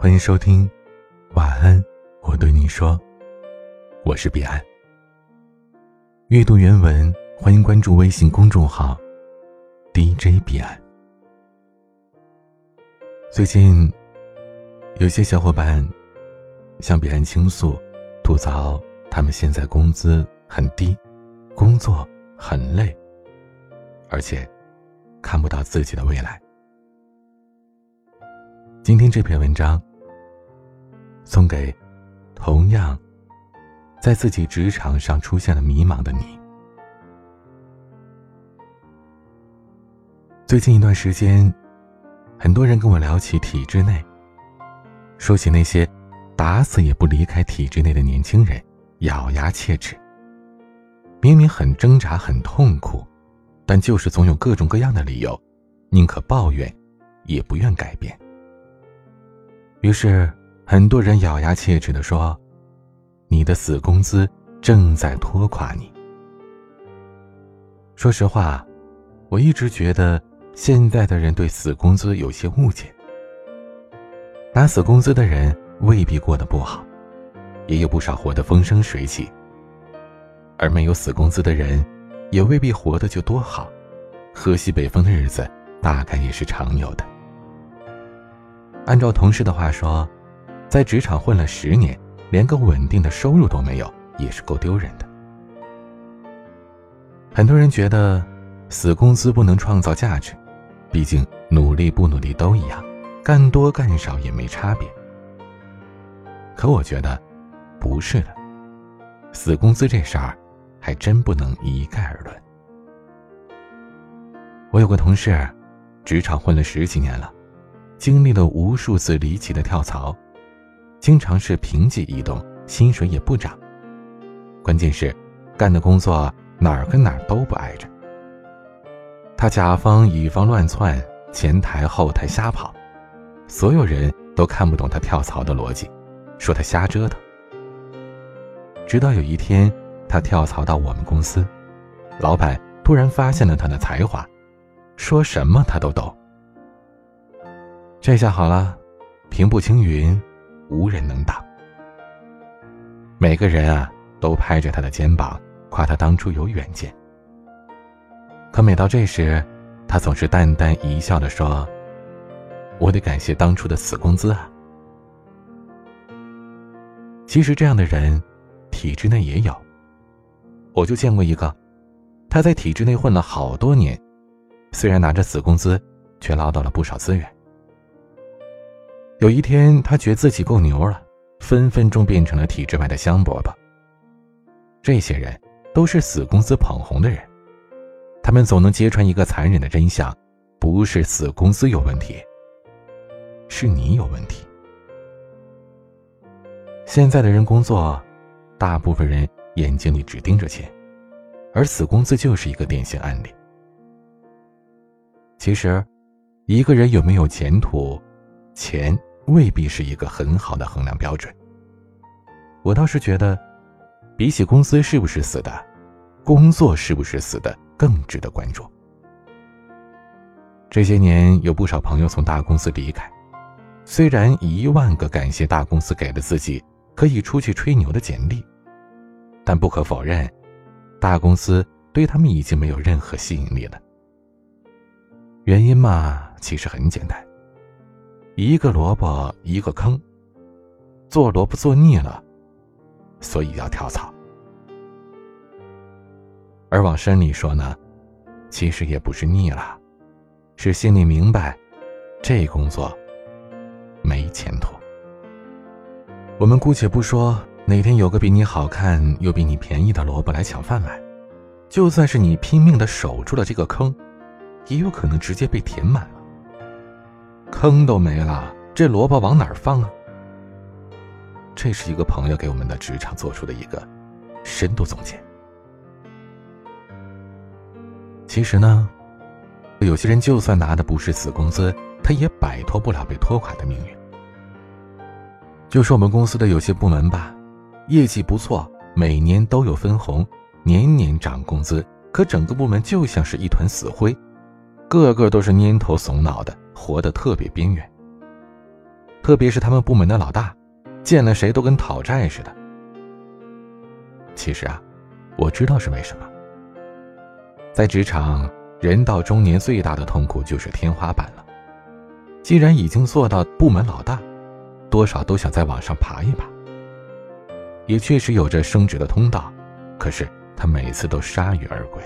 欢迎收听，晚安，我对你说，我是彼岸。阅读原文，欢迎关注微信公众号 DJ 彼岸。最近，有些小伙伴向彼岸倾诉，吐槽他们现在工资很低，工作很累，而且看不到自己的未来。今天这篇文章送给同样在自己职场上出现了迷茫的你。最近一段时间，很多人跟我聊起体制内，说起那些打死也不离开体制内的年轻人，咬牙切齿。明明很挣扎、很痛苦，但就是总有各种各样的理由，宁可抱怨，也不愿改变。于是，很多人咬牙切齿的说：“你的死工资正在拖垮你。”说实话，我一直觉得现在的人对死工资有些误解。拿死工资的人未必过得不好，也有不少活得风生水起；而没有死工资的人，也未必活得就多好，喝西北风的日子大概也是常有的。按照同事的话说，在职场混了十年，连个稳定的收入都没有，也是够丢人的。很多人觉得，死工资不能创造价值，毕竟努力不努力都一样，干多干少也没差别。可我觉得，不是的，死工资这事儿，还真不能一概而论。我有个同事，职场混了十几年了。经历了无数次离奇的跳槽，经常是平级移动，薪水也不涨。关键是，干的工作哪儿跟哪儿都不挨着。他甲方乙方乱窜，前台后台瞎跑，所有人都看不懂他跳槽的逻辑，说他瞎折腾。直到有一天，他跳槽到我们公司，老板突然发现了他的才华，说什么他都懂。这下好了，平步青云，无人能挡。每个人啊，都拍着他的肩膀，夸他当初有远见。可每到这时，他总是淡淡一笑的说：“我得感谢当初的死工资啊。”其实这样的人，体制内也有。我就见过一个，他在体制内混了好多年，虽然拿着死工资，却捞到了不少资源。有一天，他觉得自己够牛了，分分钟变成了体制外的香饽饽。这些人都是死工资捧红的人，他们总能揭穿一个残忍的真相：不是死工资有问题，是你有问题。现在的人工作，大部分人眼睛里只盯着钱，而死工资就是一个典型案例。其实，一个人有没有前途，钱。未必是一个很好的衡量标准。我倒是觉得，比起公司是不是死的，工作是不是死的更值得关注。这些年有不少朋友从大公司离开，虽然一万个感谢大公司给了自己可以出去吹牛的简历，但不可否认，大公司对他们已经没有任何吸引力了。原因嘛，其实很简单。一个萝卜一个坑，做萝卜做腻了，所以要跳槽。而往深里说呢，其实也不是腻了，是心里明白，这工作没前途。我们姑且不说哪天有个比你好看又比你便宜的萝卜来抢饭碗，就算是你拼命的守住了这个坑，也有可能直接被填满了。坑都没了，这萝卜往哪儿放啊？这是一个朋友给我们的职场做出的一个深度总结。其实呢，有些人就算拿的不是死工资，他也摆脱不了被拖垮的命运。就说我们公司的有些部门吧，业绩不错，每年都有分红，年年涨工资，可整个部门就像是一团死灰，个个都是蔫头怂脑的。活得特别边缘。特别是他们部门的老大，见了谁都跟讨债似的。其实啊，我知道是为什么。在职场，人到中年最大的痛苦就是天花板了。既然已经做到部门老大，多少都想再往上爬一爬。也确实有着升职的通道，可是他每次都铩羽而归。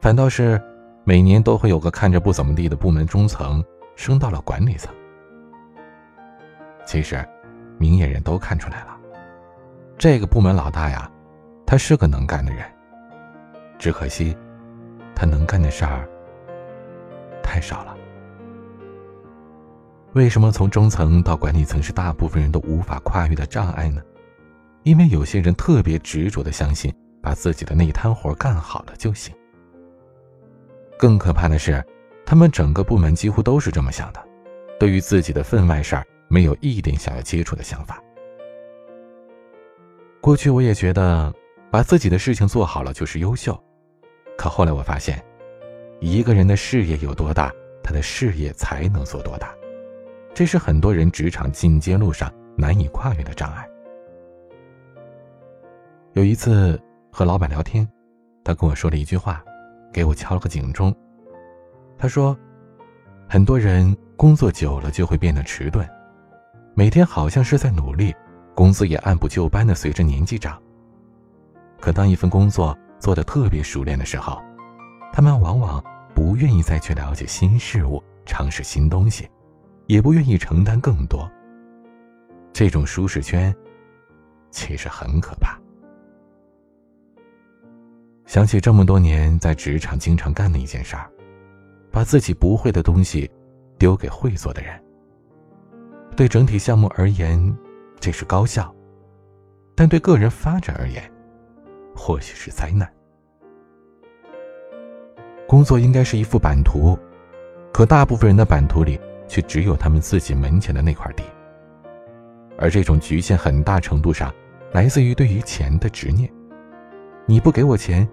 反倒是，每年都会有个看着不怎么地的部门中层升到了管理层。其实，明眼人都看出来了，这个部门老大呀，他是个能干的人。只可惜，他能干的事儿太少了。为什么从中层到管理层是大部分人都无法跨越的障碍呢？因为有些人特别执着的相信，把自己的那一摊活干好了就行。更可怕的是，他们整个部门几乎都是这么想的，对于自己的分外事儿没有一点想要接触的想法。过去我也觉得，把自己的事情做好了就是优秀，可后来我发现，一个人的事业有多大，他的事业才能做多大。这是很多人职场进阶路上难以跨越的障碍。有一次和老板聊天，他跟我说了一句话，给我敲了个警钟。他说：“很多人工作久了就会变得迟钝，每天好像是在努力，工资也按部就班的随着年纪长。可当一份工作做得特别熟练的时候，他们往往不愿意再去了解新事物，尝试新东西。”也不愿意承担更多。这种舒适圈，其实很可怕。想起这么多年在职场经常干的一件事儿，把自己不会的东西丢给会做的人。对整体项目而言，这是高效；但对个人发展而言，或许是灾难。工作应该是一幅版图，可大部分人的版图里。却只有他们自己门前的那块地，而这种局限很大程度上来自于对于钱的执念。你不给我钱，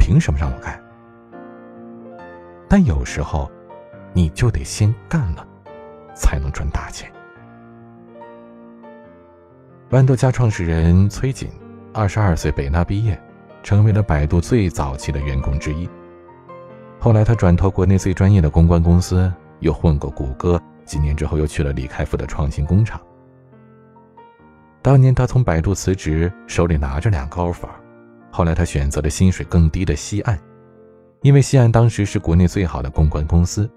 凭什么让我干？但有时候，你就得先干了，才能赚大钱。豌豆荚创始人崔锦，二十二岁北大毕业，成为了百度最早期的员工之一。后来他转投国内最专业的公关公司。又混过谷歌，几年之后又去了李开复的创新工厂。当年他从百度辞职，手里拿着两个 offer，后来他选择了薪水更低的西岸，因为西岸当时是国内最好的公关公司。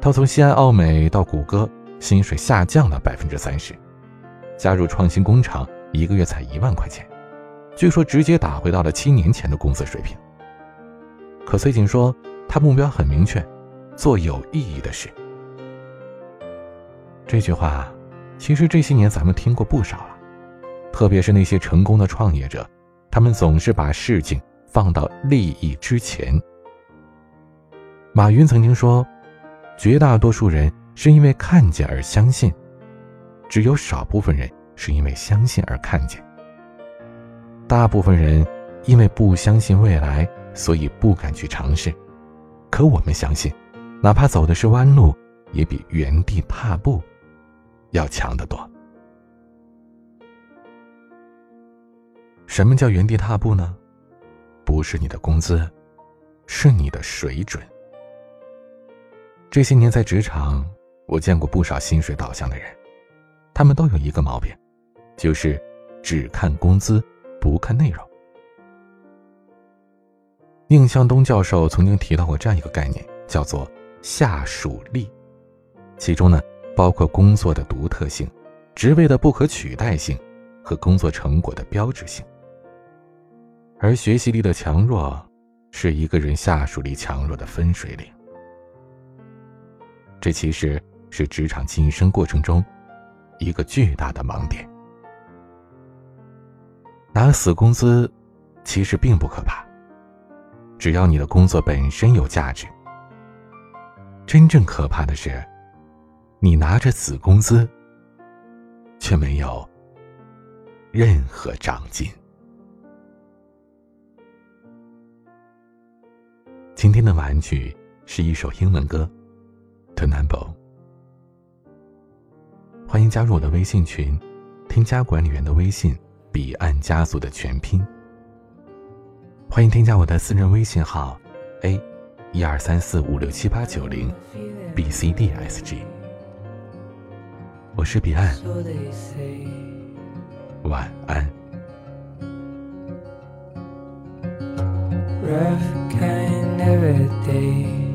他从西安奥美到谷歌，薪水下降了百分之三十，加入创新工厂，一个月才一万块钱，据说直接打回到了七年前的工资水平。可崔锦说，他目标很明确。做有意义的事。这句话，其实这些年咱们听过不少了，特别是那些成功的创业者，他们总是把事情放到利益之前。马云曾经说：“绝大多数人是因为看见而相信，只有少部分人是因为相信而看见。大部分人因为不相信未来，所以不敢去尝试。可我们相信。”哪怕走的是弯路，也比原地踏步要强得多。什么叫原地踏步呢？不是你的工资，是你的水准。这些年在职场，我见过不少薪水导向的人，他们都有一个毛病，就是只看工资，不看内容。宁向东教授曾经提到过这样一个概念，叫做。下属力，其中呢包括工作的独特性、职位的不可取代性和工作成果的标志性。而学习力的强弱，是一个人下属力强弱的分水岭。这其实是职场晋升过程中一个巨大的盲点。拿死工资其实并不可怕，只要你的工作本身有价值。真正可怕的是，你拿着死工资，却没有任何长进。今天的玩具是一首英文歌，《The Number》。欢迎加入我的微信群，添加管理员的微信“彼岸家族”的全拼。欢迎添加我的私人微信号 a 一二三四五六七八九零 b c d s g。我是彼岸，晚安。Every day.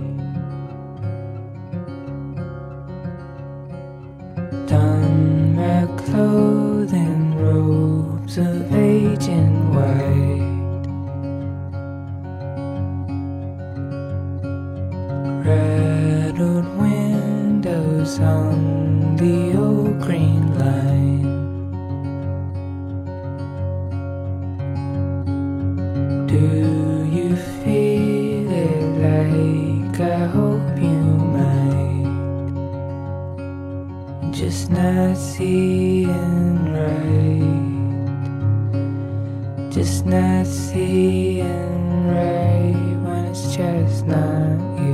Seeing right. Just not seeing right when it's just not you.